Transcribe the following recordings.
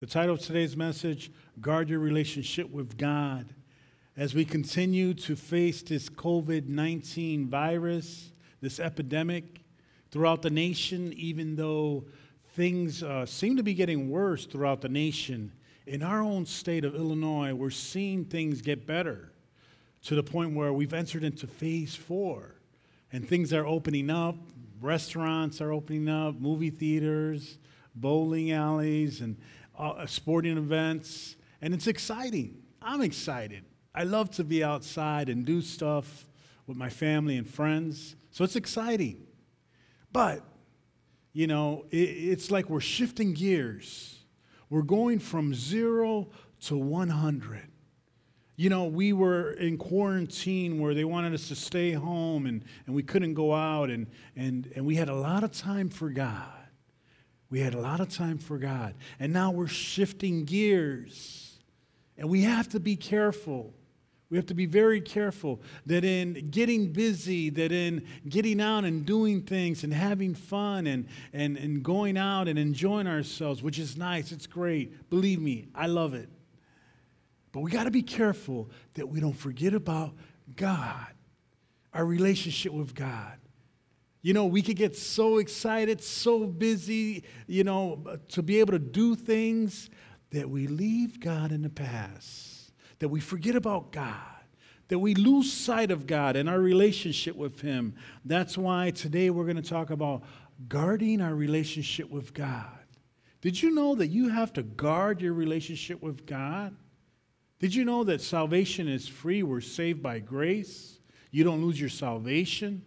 The title of today's message Guard Your Relationship with God. As we continue to face this COVID 19 virus, this epidemic throughout the nation, even though things uh, seem to be getting worse throughout the nation, in our own state of Illinois, we're seeing things get better to the point where we've entered into phase four and things are opening up. Restaurants are opening up, movie theaters, bowling alleys, and uh, sporting events, and it's exciting. I'm excited. I love to be outside and do stuff with my family and friends, so it's exciting. But, you know, it, it's like we're shifting gears. We're going from zero to 100. You know, we were in quarantine where they wanted us to stay home and, and we couldn't go out, and, and, and we had a lot of time for God. We had a lot of time for God. And now we're shifting gears. And we have to be careful. We have to be very careful that in getting busy, that in getting out and doing things and having fun and, and, and going out and enjoying ourselves, which is nice, it's great. Believe me, I love it. But we got to be careful that we don't forget about God, our relationship with God. You know, we could get so excited, so busy, you know, to be able to do things that we leave God in the past, that we forget about God, that we lose sight of God and our relationship with Him. That's why today we're going to talk about guarding our relationship with God. Did you know that you have to guard your relationship with God? Did you know that salvation is free? We're saved by grace. You don't lose your salvation.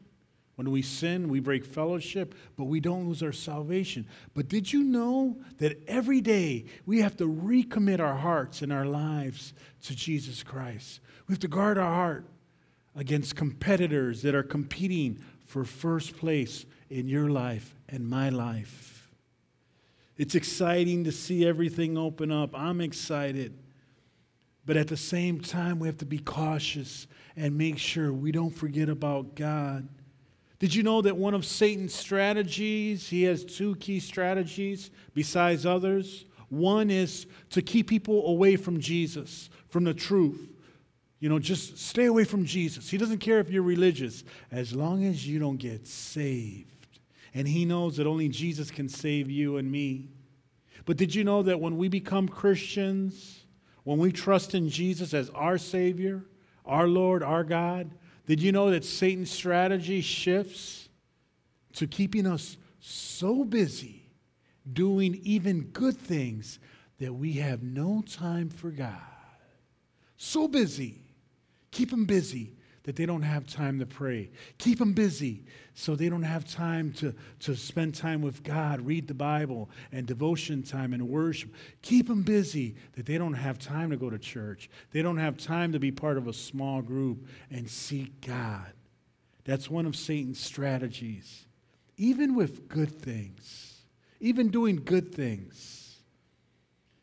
When we sin, we break fellowship, but we don't lose our salvation. But did you know that every day we have to recommit our hearts and our lives to Jesus Christ? We have to guard our heart against competitors that are competing for first place in your life and my life. It's exciting to see everything open up. I'm excited. But at the same time, we have to be cautious and make sure we don't forget about God. Did you know that one of Satan's strategies, he has two key strategies besides others? One is to keep people away from Jesus, from the truth. You know, just stay away from Jesus. He doesn't care if you're religious, as long as you don't get saved. And he knows that only Jesus can save you and me. But did you know that when we become Christians, when we trust in Jesus as our Savior, our Lord, our God, did you know that Satan's strategy shifts to keeping us so busy doing even good things that we have no time for God? So busy. Keep them busy that they don't have time to pray. Keep them busy so they don't have time to, to spend time with God, read the Bible, and devotion time and worship. Keep them busy that they don't have time to go to church. They don't have time to be part of a small group and seek God. That's one of Satan's strategies. Even with good things, even doing good things.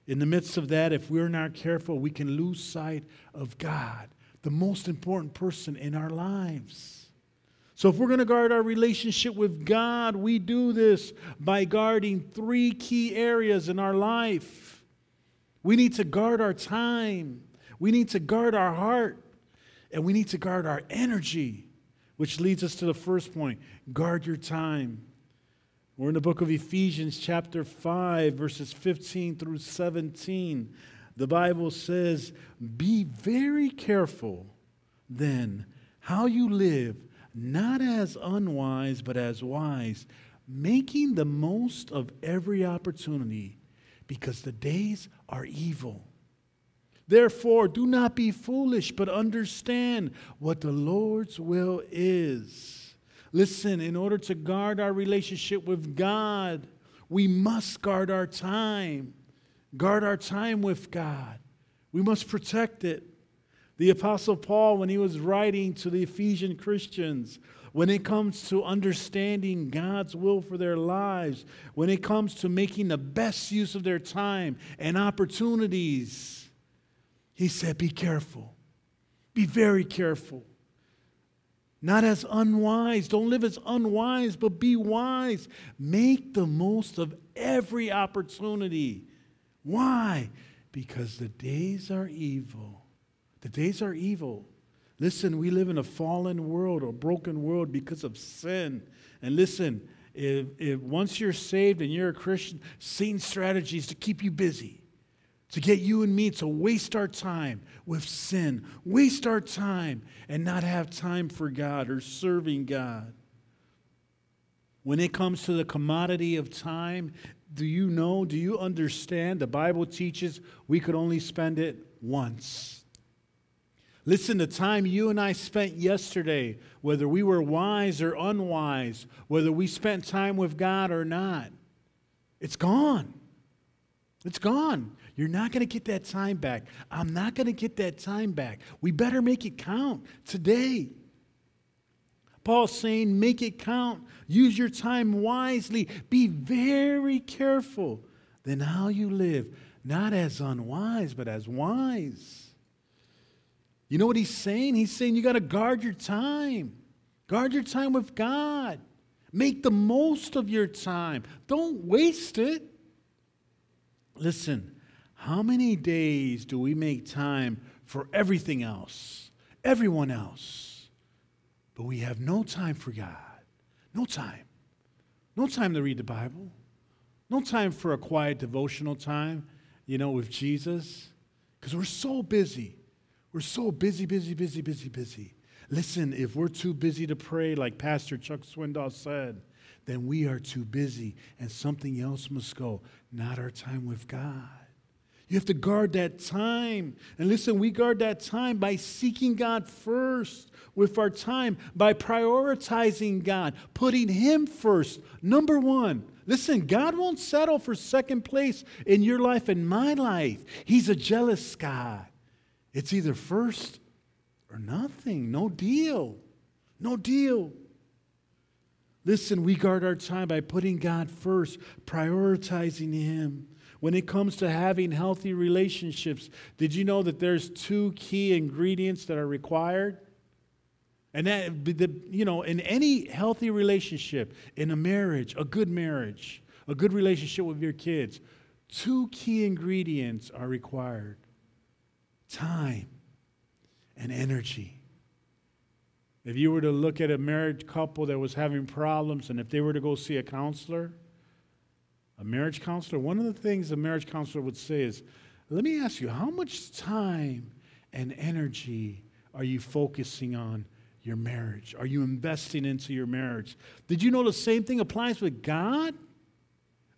In the midst of that, if we're not careful, we can lose sight of God the most important person in our lives. So, if we're going to guard our relationship with God, we do this by guarding three key areas in our life. We need to guard our time, we need to guard our heart, and we need to guard our energy, which leads us to the first point guard your time. We're in the book of Ephesians, chapter 5, verses 15 through 17 the Bible says, Be very careful then how you live, not as unwise, but as wise, making the most of every opportunity, because the days are evil. Therefore, do not be foolish, but understand what the Lord's will is. Listen, in order to guard our relationship with God, we must guard our time guard our time with God. We must protect it. The Apostle Paul, when he was writing to the Ephesian Christians, when it comes to understanding God's will for their lives, when it comes to making the best use of their time and opportunities, he said, Be careful. Be very careful. Not as unwise. Don't live as unwise, but be wise. Make the most of every opportunity Why? Because the days are evil. The days are evil. Listen, we live in a fallen world, a broken world because of sin. And listen, if, if once you're saved and you're a Christian, Satan's strategy is to keep you busy, to get you and me to waste our time with sin, waste our time and not have time for God or serving God. When it comes to the commodity of time, do you know, do you understand? The Bible teaches we could only spend it once. Listen, the time you and I spent yesterday, whether we were wise or unwise, whether we spent time with God or not, it's gone. It's gone. You're not going to get that time back. I'm not going to get that time back. We better make it count today. Paul's saying, make it count. Use your time wisely. Be very careful then how you live, not as unwise, but as wise. You know what he's saying? He's saying you got to guard your time. Guard your time with God. Make the most of your time. Don't waste it. Listen, how many days do we make time for everything else, everyone else? But we have no time for God. No time. No time to read the Bible. No time for a quiet devotional time, you know, with Jesus. Because we're so busy. We're so busy, busy, busy, busy, busy. Listen, if we're too busy to pray, like Pastor Chuck Swindoll said, then we are too busy and something else must go, not our time with God. You have to guard that time. And listen, we guard that time by seeking God first with our time, by prioritizing God, putting Him first. Number one, listen, God won't settle for second place in your life and my life. He's a jealous God. It's either first or nothing. No deal. No deal. Listen, we guard our time by putting God first, prioritizing Him. When it comes to having healthy relationships, did you know that there's two key ingredients that are required? And that, you know, in any healthy relationship, in a marriage, a good marriage, a good relationship with your kids, two key ingredients are required time and energy. If you were to look at a married couple that was having problems, and if they were to go see a counselor, a marriage counselor, one of the things a marriage counselor would say is, Let me ask you, how much time and energy are you focusing on your marriage? Are you investing into your marriage? Did you know the same thing applies with God?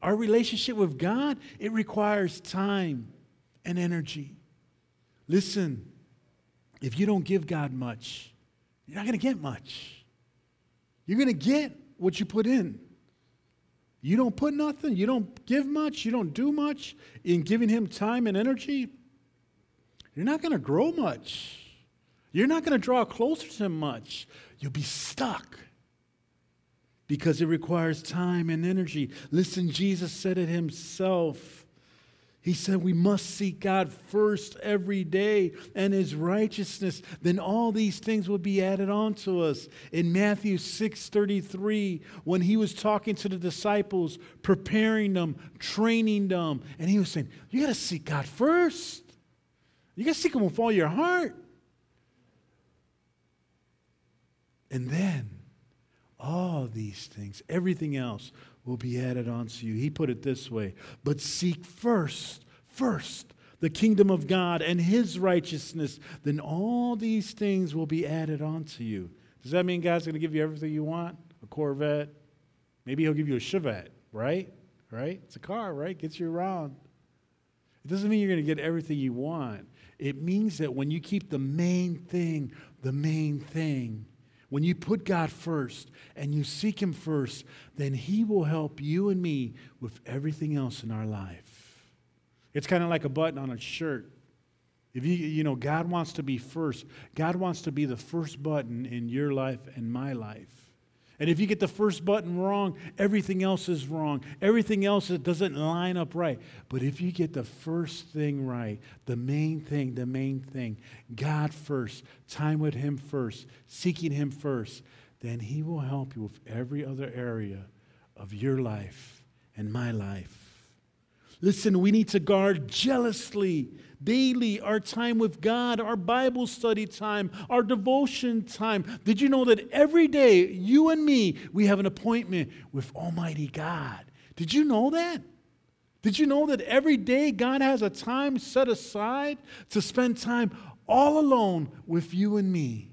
Our relationship with God, it requires time and energy. Listen, if you don't give God much, you're not going to get much. You're going to get what you put in. You don't put nothing, you don't give much, you don't do much in giving him time and energy, you're not going to grow much. You're not going to draw closer to him much. You'll be stuck because it requires time and energy. Listen, Jesus said it himself. He said we must seek God first every day and his righteousness, then all these things will be added on to us. In Matthew 6:33, when he was talking to the disciples, preparing them, training them, and he was saying, You gotta seek God first. You gotta seek him with all your heart. And then all these things, everything else will be added onto you. He put it this way But seek first, first, the kingdom of God and his righteousness, then all these things will be added onto you. Does that mean God's going to give you everything you want? A Corvette? Maybe he'll give you a Chevette, right? Right? It's a car, right? Gets you around. It doesn't mean you're going to get everything you want. It means that when you keep the main thing, the main thing, when you put God first and you seek Him first, then He will help you and me with everything else in our life. It's kind of like a button on a shirt. If you, you know, God wants to be first, God wants to be the first button in your life and my life. And if you get the first button wrong, everything else is wrong. Everything else doesn't line up right. But if you get the first thing right, the main thing, the main thing, God first, time with Him first, seeking Him first, then He will help you with every other area of your life and my life. Listen, we need to guard jealously, daily, our time with God, our Bible study time, our devotion time. Did you know that every day, you and me, we have an appointment with Almighty God? Did you know that? Did you know that every day God has a time set aside to spend time all alone with you and me?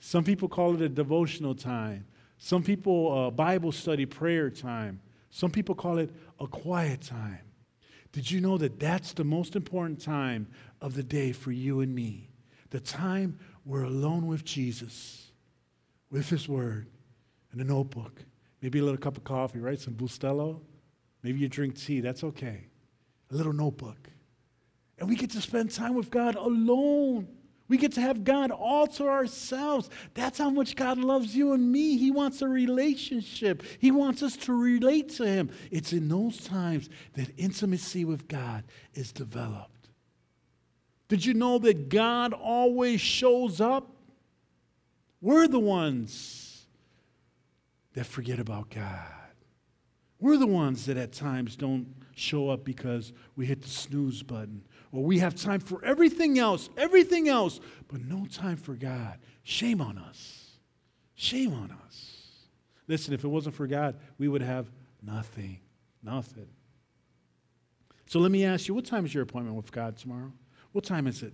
Some people call it a devotional time. Some people, uh, Bible study, prayer time. Some people call it a quiet time. Did you know that that's the most important time of the day for you and me? The time we're alone with Jesus, with His Word, and a notebook, maybe a little cup of coffee, right? Some Bustelo. Maybe you drink tea, that's okay. A little notebook. And we get to spend time with God alone. We get to have God all to ourselves. That's how much God loves you and me. He wants a relationship, He wants us to relate to Him. It's in those times that intimacy with God is developed. Did you know that God always shows up? We're the ones that forget about God. We're the ones that at times don't show up because we hit the snooze button or we have time for everything else, everything else, but no time for God. Shame on us. Shame on us. Listen, if it wasn't for God, we would have nothing. Nothing. So let me ask you, what time is your appointment with God tomorrow? What time is it?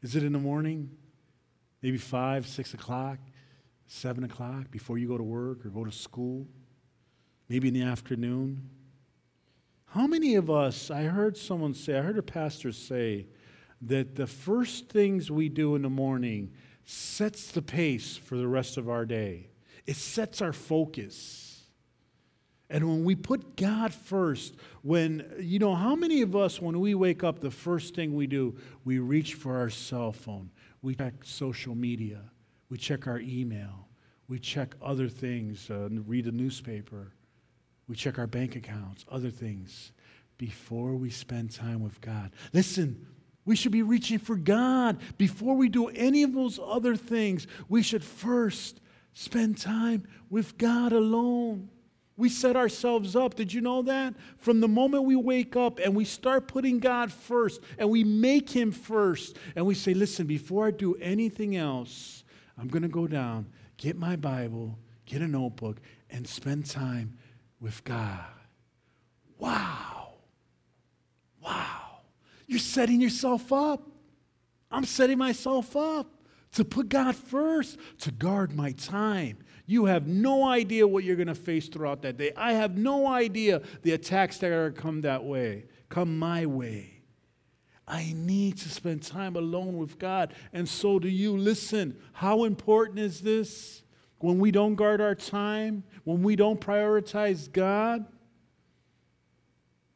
Is it in the morning? Maybe five, six o'clock, seven o'clock before you go to work or go to school? Maybe in the afternoon? How many of us, I heard someone say, I heard a pastor say, that the first things we do in the morning sets the pace for the rest of our day. It sets our focus. And when we put God first, when, you know, how many of us, when we wake up, the first thing we do, we reach for our cell phone, we check social media, we check our email, we check other things, uh, read a newspaper. We check our bank accounts, other things, before we spend time with God. Listen, we should be reaching for God. Before we do any of those other things, we should first spend time with God alone. We set ourselves up. Did you know that? From the moment we wake up and we start putting God first and we make Him first and we say, listen, before I do anything else, I'm going to go down, get my Bible, get a notebook, and spend time with God. Wow. Wow. You're setting yourself up. I'm setting myself up to put God first, to guard my time. You have no idea what you're going to face throughout that day. I have no idea the attacks that are come that way, come my way. I need to spend time alone with God, and so do you. Listen, how important is this? When we don't guard our time, when we don't prioritize God,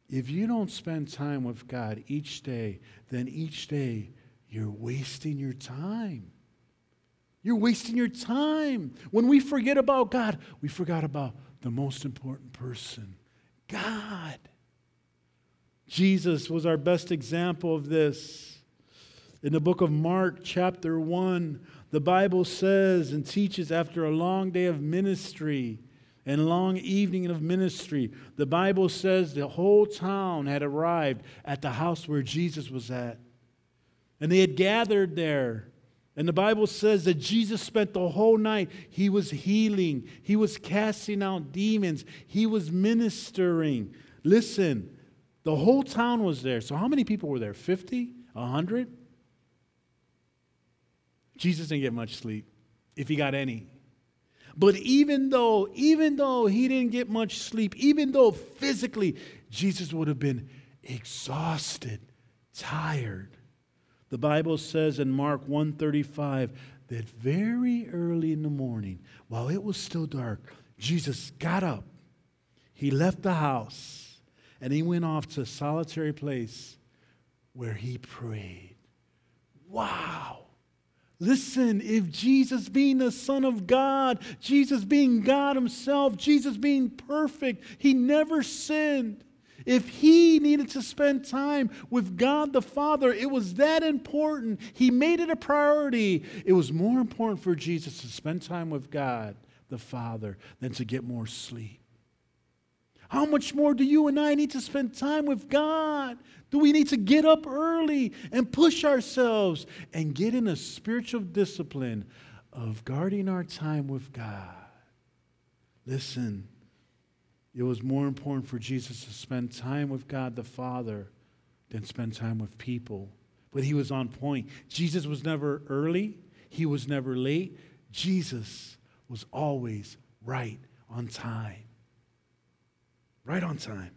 if you don't spend time with God each day, then each day you're wasting your time. You're wasting your time. When we forget about God, we forgot about the most important person God. Jesus was our best example of this. In the book of Mark, chapter 1, the Bible says and teaches after a long day of ministry and long evening of ministry, the Bible says the whole town had arrived at the house where Jesus was at. And they had gathered there. And the Bible says that Jesus spent the whole night. He was healing, he was casting out demons, he was ministering. Listen, the whole town was there. So, how many people were there? 50? 100? Jesus didn't get much sleep, if he got any. But even though, even though he didn't get much sleep, even though physically Jesus would have been exhausted, tired. The Bible says in Mark 135 that very early in the morning, while it was still dark, Jesus got up. He left the house and he went off to a solitary place where he prayed. Wow. Listen, if Jesus being the Son of God, Jesus being God Himself, Jesus being perfect, He never sinned. If He needed to spend time with God the Father, it was that important. He made it a priority. It was more important for Jesus to spend time with God the Father than to get more sleep. How much more do you and I need to spend time with God? Do we need to get up early and push ourselves and get in a spiritual discipline of guarding our time with God? Listen, it was more important for Jesus to spend time with God the Father than spend time with people. But he was on point. Jesus was never early, he was never late. Jesus was always right on time. Right on time.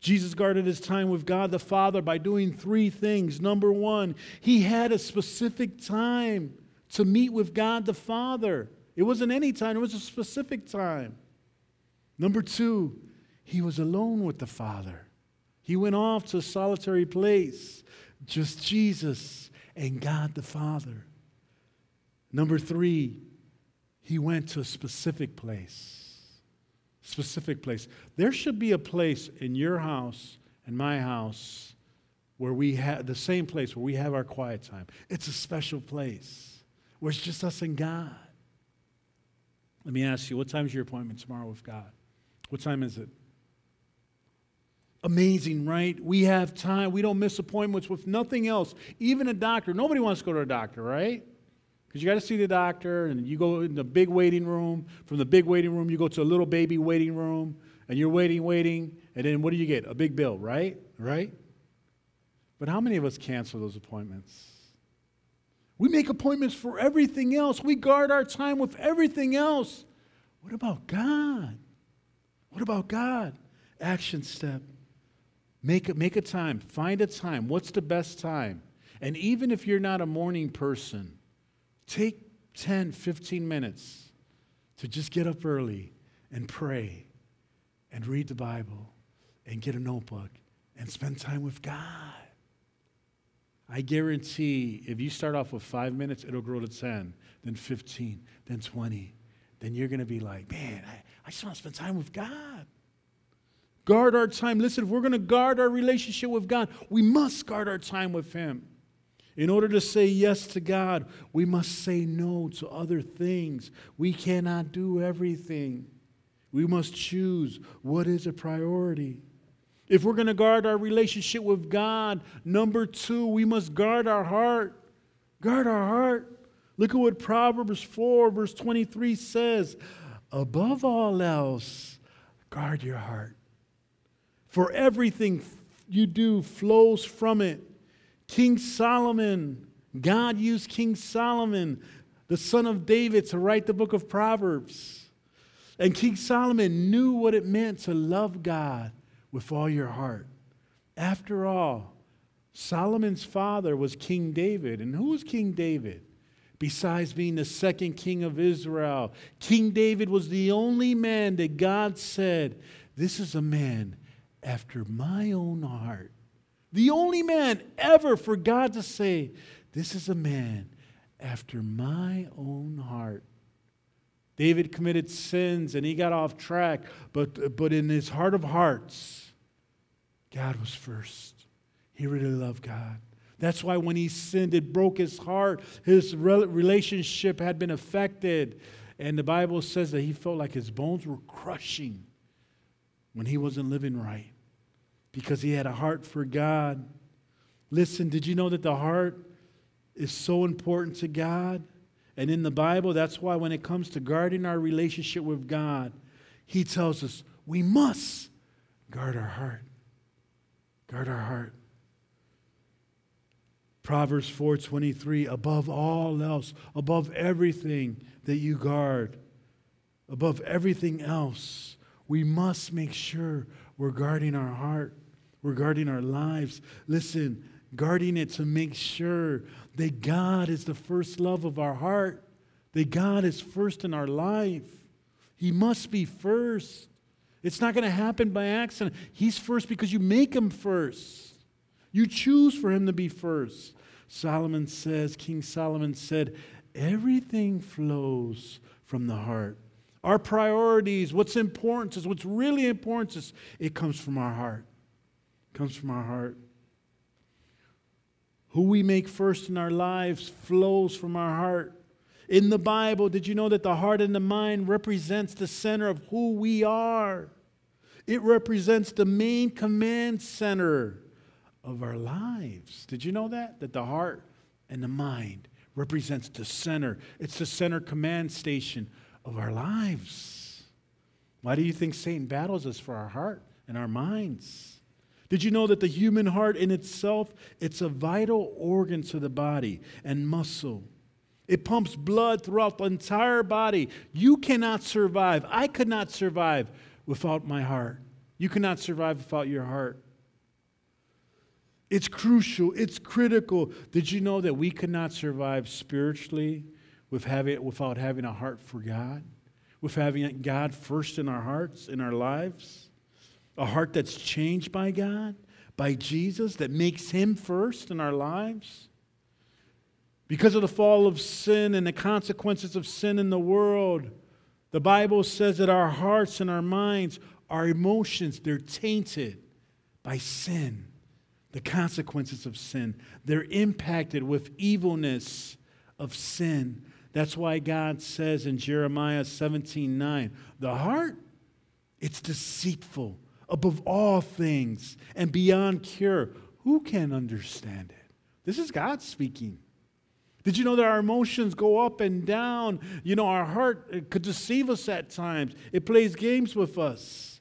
Jesus guarded his time with God the Father by doing three things. Number one, he had a specific time to meet with God the Father. It wasn't any time, it was a specific time. Number two, he was alone with the Father. He went off to a solitary place, just Jesus and God the Father. Number three, he went to a specific place. Specific place. There should be a place in your house and my house where we have the same place where we have our quiet time. It's a special place where it's just us and God. Let me ask you, what time is your appointment tomorrow with God? What time is it? Amazing, right? We have time. We don't miss appointments with nothing else. Even a doctor. Nobody wants to go to a doctor, right? Because you got to see the doctor, and you go in the big waiting room. From the big waiting room, you go to a little baby waiting room, and you're waiting, waiting, and then what do you get? A big bill, right? Right? But how many of us cancel those appointments? We make appointments for everything else. We guard our time with everything else. What about God? What about God? Action step. Make a, make a time. Find a time. What's the best time? And even if you're not a morning person, take 10, 15 minutes to just get up early and pray and read the Bible and get a notebook and spend time with God. I guarantee if you start off with five minutes, it'll grow to 10, then 15, then 20. Then you're going to be like, man, I, I just want to spend time with God. Guard our time. Listen, if we're going to guard our relationship with God, we must guard our time with Him. In order to say yes to God, we must say no to other things. We cannot do everything. We must choose what is a priority. If we're going to guard our relationship with God, number two, we must guard our heart. Guard our heart. Look at what Proverbs 4, verse 23 says. Above all else, guard your heart. For everything you do flows from it. King Solomon, God used King Solomon, the son of David, to write the book of Proverbs. And King Solomon knew what it meant to love God with all your heart. After all, Solomon's father was King David. And who was King David? Besides being the second king of Israel, King David was the only man that God said, This is a man after my own heart. The only man ever for God to say, This is a man after my own heart. David committed sins and he got off track, but, but in his heart of hearts, God was first. He really loved God. That's why when he sinned, it broke his heart. His relationship had been affected. And the Bible says that he felt like his bones were crushing when he wasn't living right because he had a heart for God. Listen, did you know that the heart is so important to God? And in the Bible, that's why when it comes to guarding our relationship with God, he tells us we must guard our heart. Guard our heart. Proverbs 4:23 above all else above everything that you guard above everything else we must make sure we're guarding our heart regarding our lives. Listen, guarding it to make sure that God is the first love of our heart, that God is first in our life. He must be first. It's not going to happen by accident. He's first because you make him first. You choose for him to be first. Solomon says, King Solomon said, everything flows from the heart. Our priorities, what's important to us, what's really important to us, it comes from our heart comes from our heart. Who we make first in our lives flows from our heart. In the Bible, did you know that the heart and the mind represents the center of who we are? It represents the main command center of our lives. Did you know that? That the heart and the mind represents the center. It's the center command station of our lives. Why do you think Satan battles us for our heart and our minds? Did you know that the human heart in itself, it's a vital organ to the body and muscle. It pumps blood throughout the entire body. You cannot survive. I could not survive without my heart. You cannot survive without your heart. It's crucial, it's critical. Did you know that we could not survive spiritually with having, without having a heart for God? With having God first in our hearts, in our lives? A heart that's changed by God, by Jesus, that makes Him first in our lives? Because of the fall of sin and the consequences of sin in the world, the Bible says that our hearts and our minds, our emotions, they're tainted by sin, the consequences of sin. They're impacted with evilness of sin. That's why God says in Jeremiah 17 9, the heart, it's deceitful above all things and beyond cure. Who can understand it? This is God speaking. Did you know that our emotions go up and down? You know, our heart uh, could deceive us at times, it plays games with us.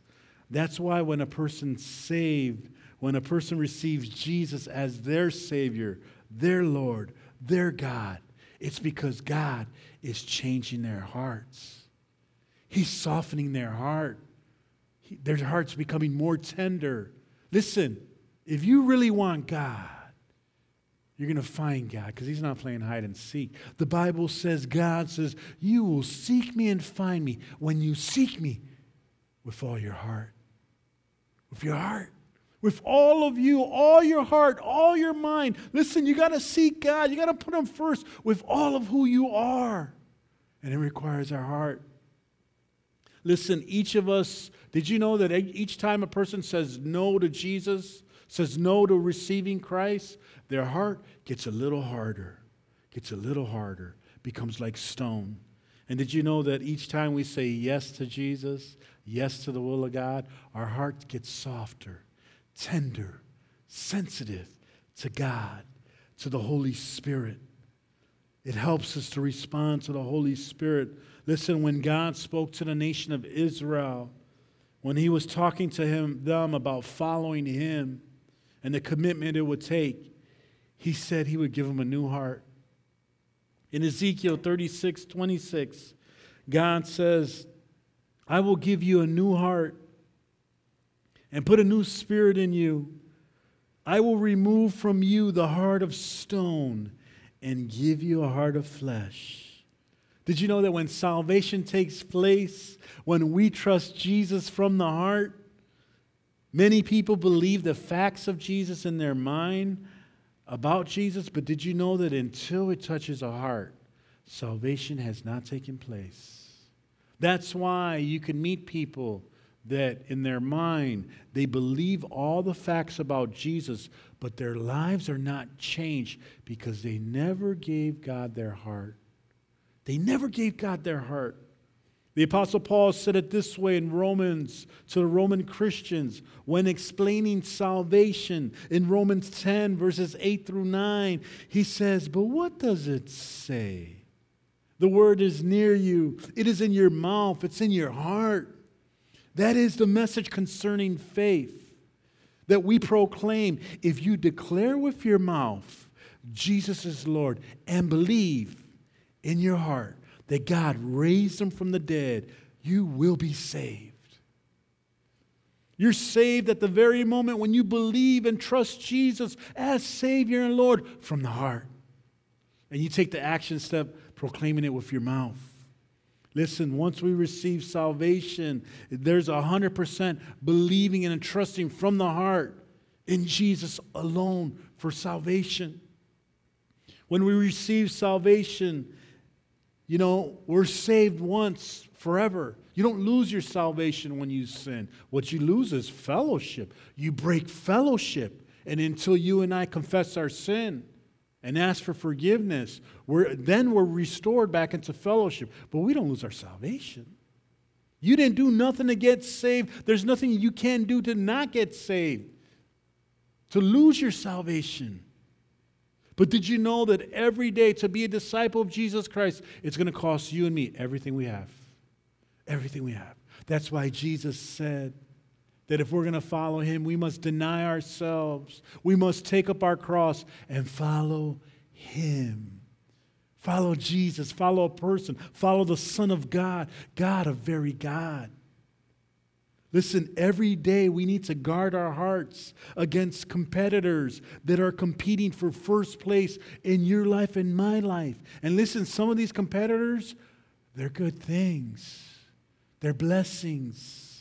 That's why when a person's saved, when a person receives Jesus as their Savior, their Lord, their God, it's because God is changing their hearts. He's softening their heart. He, their heart's becoming more tender. Listen, if you really want God, you're going to find God because He's not playing hide and seek. The Bible says, God says, You will seek me and find me when you seek me with all your heart. With your heart. With all of you, all your heart, all your mind. Listen, you got to seek God. You got to put Him first with all of who you are. And it requires our heart. Listen, each of us, did you know that each time a person says no to Jesus, says no to receiving Christ, their heart gets a little harder, gets a little harder, becomes like stone. And did you know that each time we say yes to Jesus, yes to the will of God, our heart gets softer, tender, sensitive to God, to the Holy Spirit. It helps us to respond to the Holy Spirit. Listen, when God spoke to the nation of Israel, when he was talking to him, them about following him and the commitment it would take, he said he would give them a new heart. In Ezekiel 36 26, God says, I will give you a new heart and put a new spirit in you. I will remove from you the heart of stone and give you a heart of flesh. Did you know that when salvation takes place, when we trust Jesus from the heart, many people believe the facts of Jesus in their mind, about Jesus, but did you know that until it touches a heart, salvation has not taken place? That's why you can meet people that in their mind they believe all the facts about Jesus, but their lives are not changed because they never gave God their heart. They never gave God their heart. The Apostle Paul said it this way in Romans to the Roman Christians when explaining salvation in Romans 10, verses 8 through 9. He says, But what does it say? The word is near you, it is in your mouth, it's in your heart. That is the message concerning faith that we proclaim. If you declare with your mouth Jesus is Lord and believe in your heart that God raised him from the dead, you will be saved. You're saved at the very moment when you believe and trust Jesus as Savior and Lord from the heart. And you take the action step proclaiming it with your mouth. Listen, once we receive salvation, there's a 100% believing and trusting from the heart in Jesus alone for salvation. When we receive salvation, you know, we're saved once forever. You don't lose your salvation when you sin. What you lose is fellowship. You break fellowship. And until you and I confess our sin, and ask for forgiveness. We're, then we're restored back into fellowship. But we don't lose our salvation. You didn't do nothing to get saved. There's nothing you can do to not get saved, to lose your salvation. But did you know that every day to be a disciple of Jesus Christ, it's going to cost you and me everything we have? Everything we have. That's why Jesus said, that if we're going to follow him, we must deny ourselves. We must take up our cross and follow him. Follow Jesus, follow a person, follow the Son of God, God, a very God. Listen, every day we need to guard our hearts against competitors that are competing for first place in your life and my life. And listen, some of these competitors, they're good things, they're blessings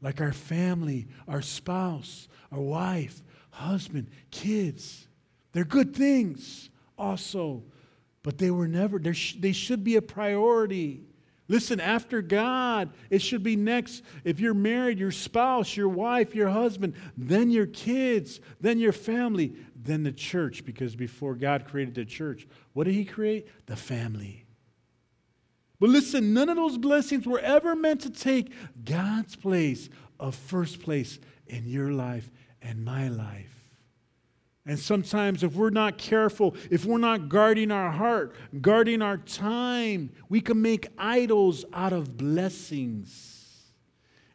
like our family, our spouse, our wife, husband, kids. They're good things also, but they were never, they should be a priority. Listen, after God, it should be next. If you're married, your spouse, your wife, your husband, then your kids, then your family, then the church. Because before God created the church, what did He create? The family. But listen, none of those blessings were ever meant to take God's place of first place in your life and my life. And sometimes, if we're not careful, if we're not guarding our heart, guarding our time, we can make idols out of blessings.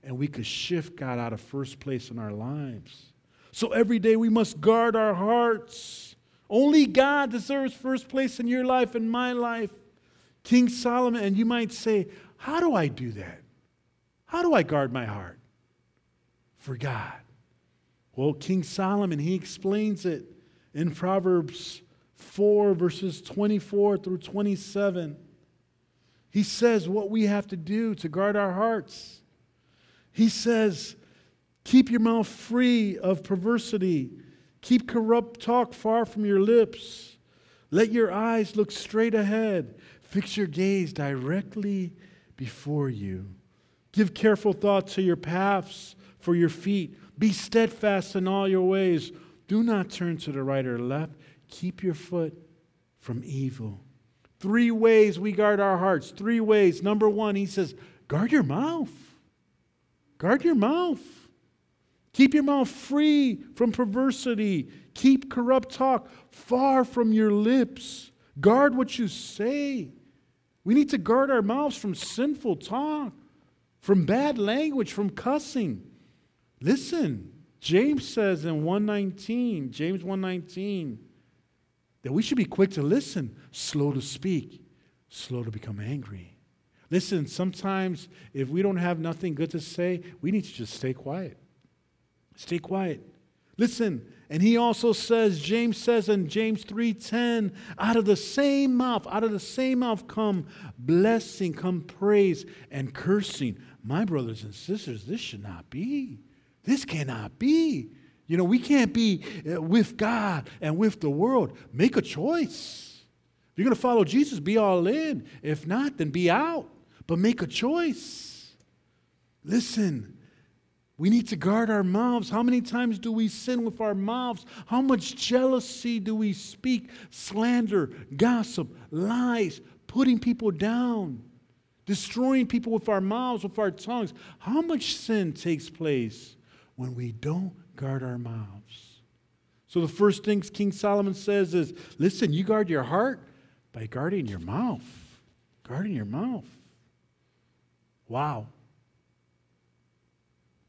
And we could shift God out of first place in our lives. So every day we must guard our hearts. Only God deserves first place in your life and my life. King Solomon, and you might say, How do I do that? How do I guard my heart for God? Well, King Solomon, he explains it in Proverbs 4, verses 24 through 27. He says what we have to do to guard our hearts. He says, Keep your mouth free of perversity, keep corrupt talk far from your lips. Let your eyes look straight ahead. Fix your gaze directly before you. Give careful thought to your paths for your feet. Be steadfast in all your ways. Do not turn to the right or left. Keep your foot from evil. Three ways we guard our hearts. Three ways. Number one, he says, guard your mouth. Guard your mouth. Keep your mouth free from perversity. Keep corrupt talk far from your lips. Guard what you say. We need to guard our mouths from sinful talk, from bad language, from cussing. Listen, James says in 119, James 119, that we should be quick to listen, slow to speak, slow to become angry. Listen, sometimes if we don't have nothing good to say, we need to just stay quiet. Stay quiet. Listen, and he also says, James says in James 3:10, out of the same mouth, out of the same mouth come blessing, come praise and cursing. My brothers and sisters, this should not be. This cannot be. You know, we can't be uh, with God and with the world. Make a choice. If you're going to follow Jesus, be all in. If not, then be out. But make a choice. Listen, we need to guard our mouths. How many times do we sin with our mouths? How much jealousy do we speak? Slander, gossip, lies, putting people down, destroying people with our mouths, with our tongues. How much sin takes place when we don't guard our mouths? So, the first things King Solomon says is listen, you guard your heart by guarding your mouth. Guarding your mouth. Wow.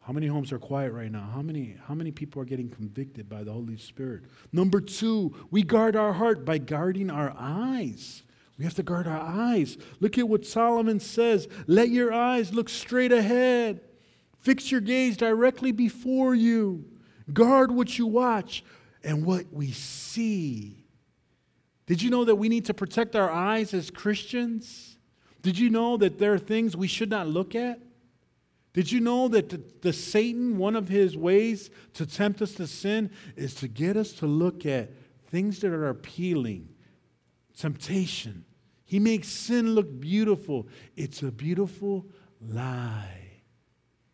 How many homes are quiet right now? How many, how many people are getting convicted by the Holy Spirit? Number two, we guard our heart by guarding our eyes. We have to guard our eyes. Look at what Solomon says let your eyes look straight ahead, fix your gaze directly before you, guard what you watch and what we see. Did you know that we need to protect our eyes as Christians? Did you know that there are things we should not look at? Did you know that the, the, Satan, one of his ways to tempt us to sin is to get us to look at things that are appealing, temptation. He makes sin look beautiful. It's a beautiful lie.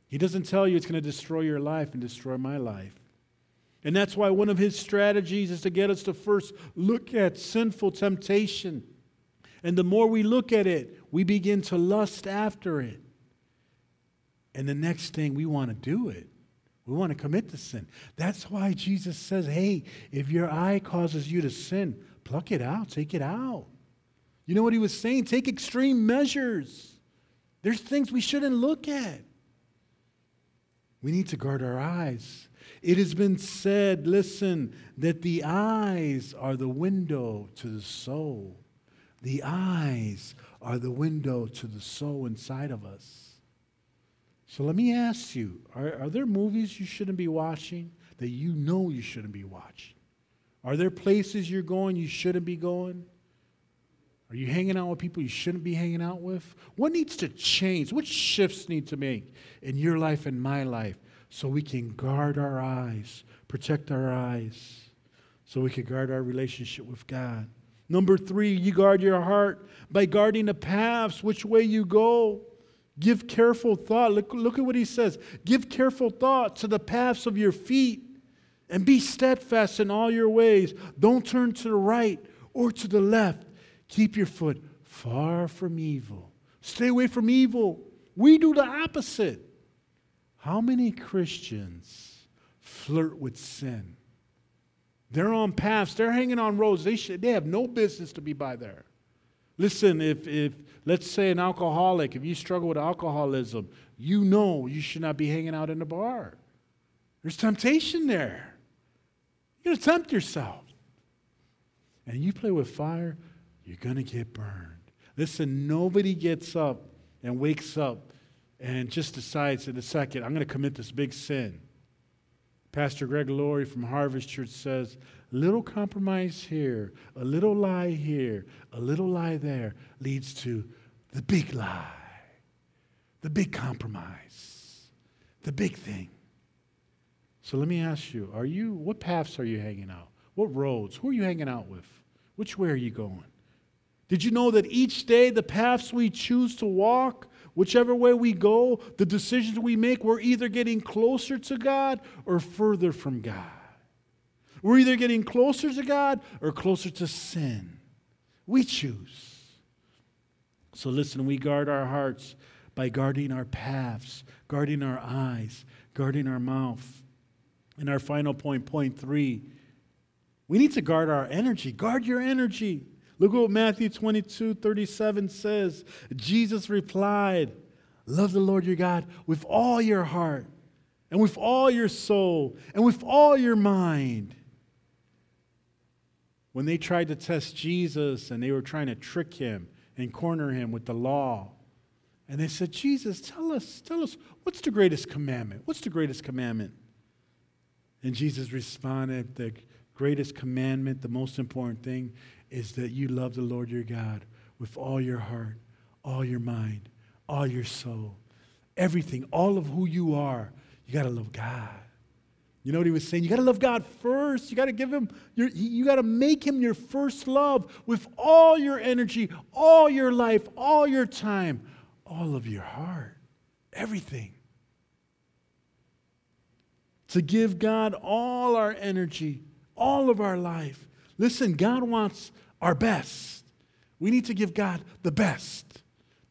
He doesn't tell you it's going to destroy your life and destroy my life. And that's why one of his strategies is to get us to first look at sinful temptation. And the more we look at it, we begin to lust after it. And the next thing, we want to do it. We want to commit the sin. That's why Jesus says, hey, if your eye causes you to sin, pluck it out, take it out. You know what he was saying? Take extreme measures. There's things we shouldn't look at. We need to guard our eyes. It has been said, listen, that the eyes are the window to the soul. The eyes are the window to the soul inside of us. So let me ask you are, are there movies you shouldn't be watching that you know you shouldn't be watching? Are there places you're going you shouldn't be going? Are you hanging out with people you shouldn't be hanging out with? What needs to change? What shifts need to make in your life and my life so we can guard our eyes, protect our eyes, so we can guard our relationship with God? Number three, you guard your heart by guarding the paths, which way you go. Give careful thought. Look, look at what he says. Give careful thought to the paths of your feet and be steadfast in all your ways. Don't turn to the right or to the left Keep your foot far from evil. Stay away from evil. We do the opposite. How many Christians flirt with sin? They're on paths, they're hanging on roads. They, should, they have no business to be by there. Listen, if, if, let's say, an alcoholic, if you struggle with alcoholism, you know you should not be hanging out in the bar. There's temptation there. You're going to tempt yourself. And you play with fire, you're going to get burned. Listen, nobody gets up and wakes up and just decides in a second, I'm going to commit this big sin. Pastor Greg Laurie from Harvest Church says, little compromise here, a little lie here, a little lie there leads to the big lie, the big compromise, the big thing. So let me ask you, are you what paths are you hanging out? What roads? Who are you hanging out with? Which way are you going? Did you know that each day, the paths we choose to walk, whichever way we go, the decisions we make, we're either getting closer to God or further from God? We're either getting closer to God or closer to sin. We choose. So listen, we guard our hearts by guarding our paths, guarding our eyes, guarding our mouth. And our final point, point three, we need to guard our energy. Guard your energy. Look at what Matthew 22 37 says. Jesus replied, Love the Lord your God with all your heart, and with all your soul, and with all your mind. When they tried to test Jesus and they were trying to trick him and corner him with the law, and they said, Jesus, tell us, tell us, what's the greatest commandment? What's the greatest commandment? And Jesus responded, The greatest commandment, the most important thing, is that you love the Lord your God with all your heart, all your mind, all your soul, everything, all of who you are. You got to love God. You know what he was saying? You got to love God first. You got to give him your, you got to make him your first love with all your energy, all your life, all your time, all of your heart, everything. To give God all our energy, all of our life, Listen, God wants our best. We need to give God the best,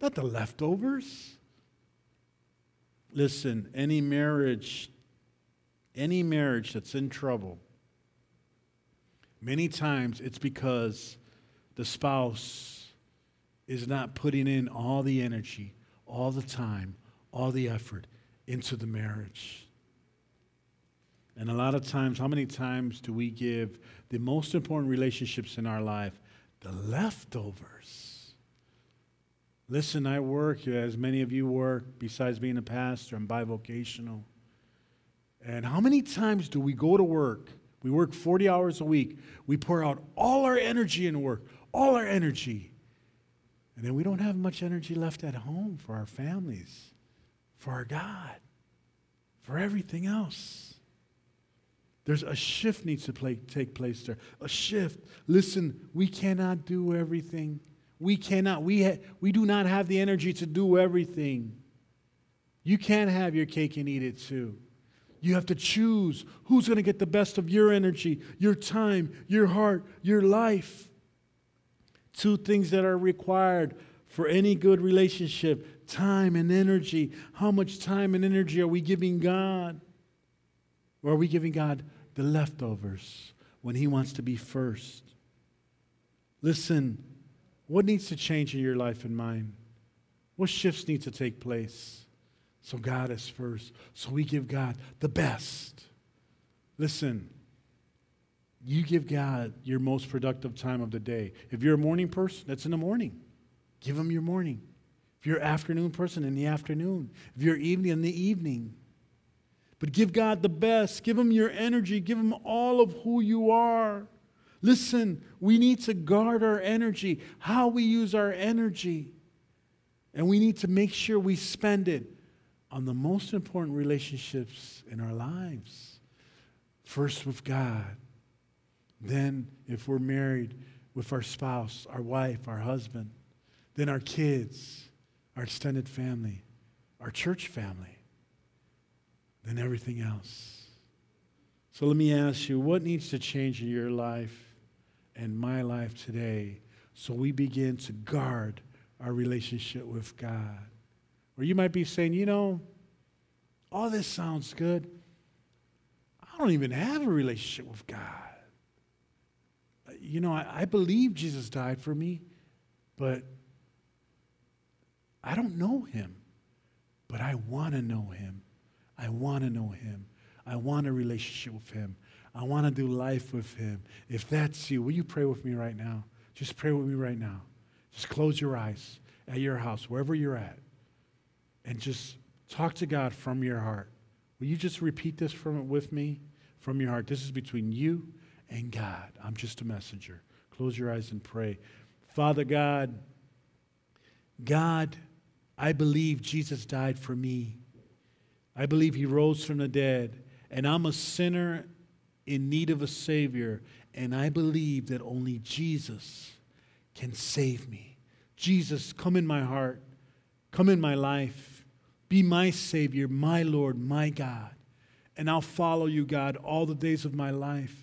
not the leftovers. Listen, any marriage, any marriage that's in trouble, many times it's because the spouse is not putting in all the energy, all the time, all the effort into the marriage. And a lot of times, how many times do we give the most important relationships in our life the leftovers? Listen, I work, as many of you work, besides being a pastor, I'm bivocational. And how many times do we go to work? We work 40 hours a week. We pour out all our energy in work, all our energy. And then we don't have much energy left at home for our families, for our God, for everything else. There's a shift needs to play, take place there. A shift. Listen, we cannot do everything. We cannot. We, ha- we do not have the energy to do everything. You can't have your cake and eat it too. You have to choose who's going to get the best of your energy, your time, your heart, your life. Two things that are required for any good relationship time and energy. How much time and energy are we giving God? Or are we giving God the leftovers when He wants to be first? Listen, what needs to change in your life and mine? What shifts need to take place? So God is first. So we give God the best. Listen, you give God your most productive time of the day. If you're a morning person, that's in the morning. Give him your morning. If you're an afternoon person, in the afternoon. If you're evening, in the evening. But give God the best. Give him your energy. Give him all of who you are. Listen, we need to guard our energy, how we use our energy. And we need to make sure we spend it on the most important relationships in our lives. First with God. Then, if we're married, with our spouse, our wife, our husband. Then our kids, our extended family, our church family. Then everything else. So let me ask you what needs to change in your life and my life today so we begin to guard our relationship with God? Or you might be saying, you know, all this sounds good. I don't even have a relationship with God. You know, I, I believe Jesus died for me, but I don't know him. But I want to know him. I want to know him. I want a relationship with him. I want to do life with him. If that's you, will you pray with me right now? Just pray with me right now. Just close your eyes at your house, wherever you're at, and just talk to God from your heart. Will you just repeat this from with me from your heart? This is between you and God. I'm just a messenger. Close your eyes and pray. Father God, God, I believe Jesus died for me. I believe he rose from the dead, and I'm a sinner in need of a Savior, and I believe that only Jesus can save me. Jesus, come in my heart, come in my life, be my Savior, my Lord, my God, and I'll follow you, God, all the days of my life.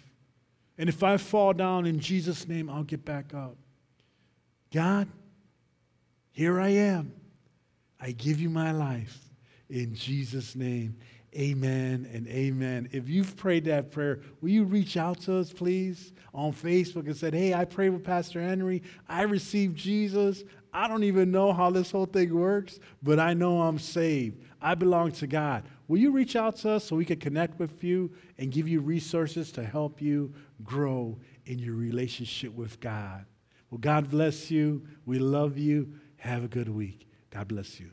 And if I fall down in Jesus' name, I'll get back up. God, here I am. I give you my life in Jesus' name. Amen and amen. If you've prayed that prayer, will you reach out to us, please, on Facebook and said, Hey, I prayed with Pastor Henry. I received Jesus. I don't even know how this whole thing works, but I know I'm saved. I belong to God. Will you reach out to us so we can connect with you and give you resources to help you grow in your relationship with God? Well, God bless you. We love you. Have a good week. God bless you.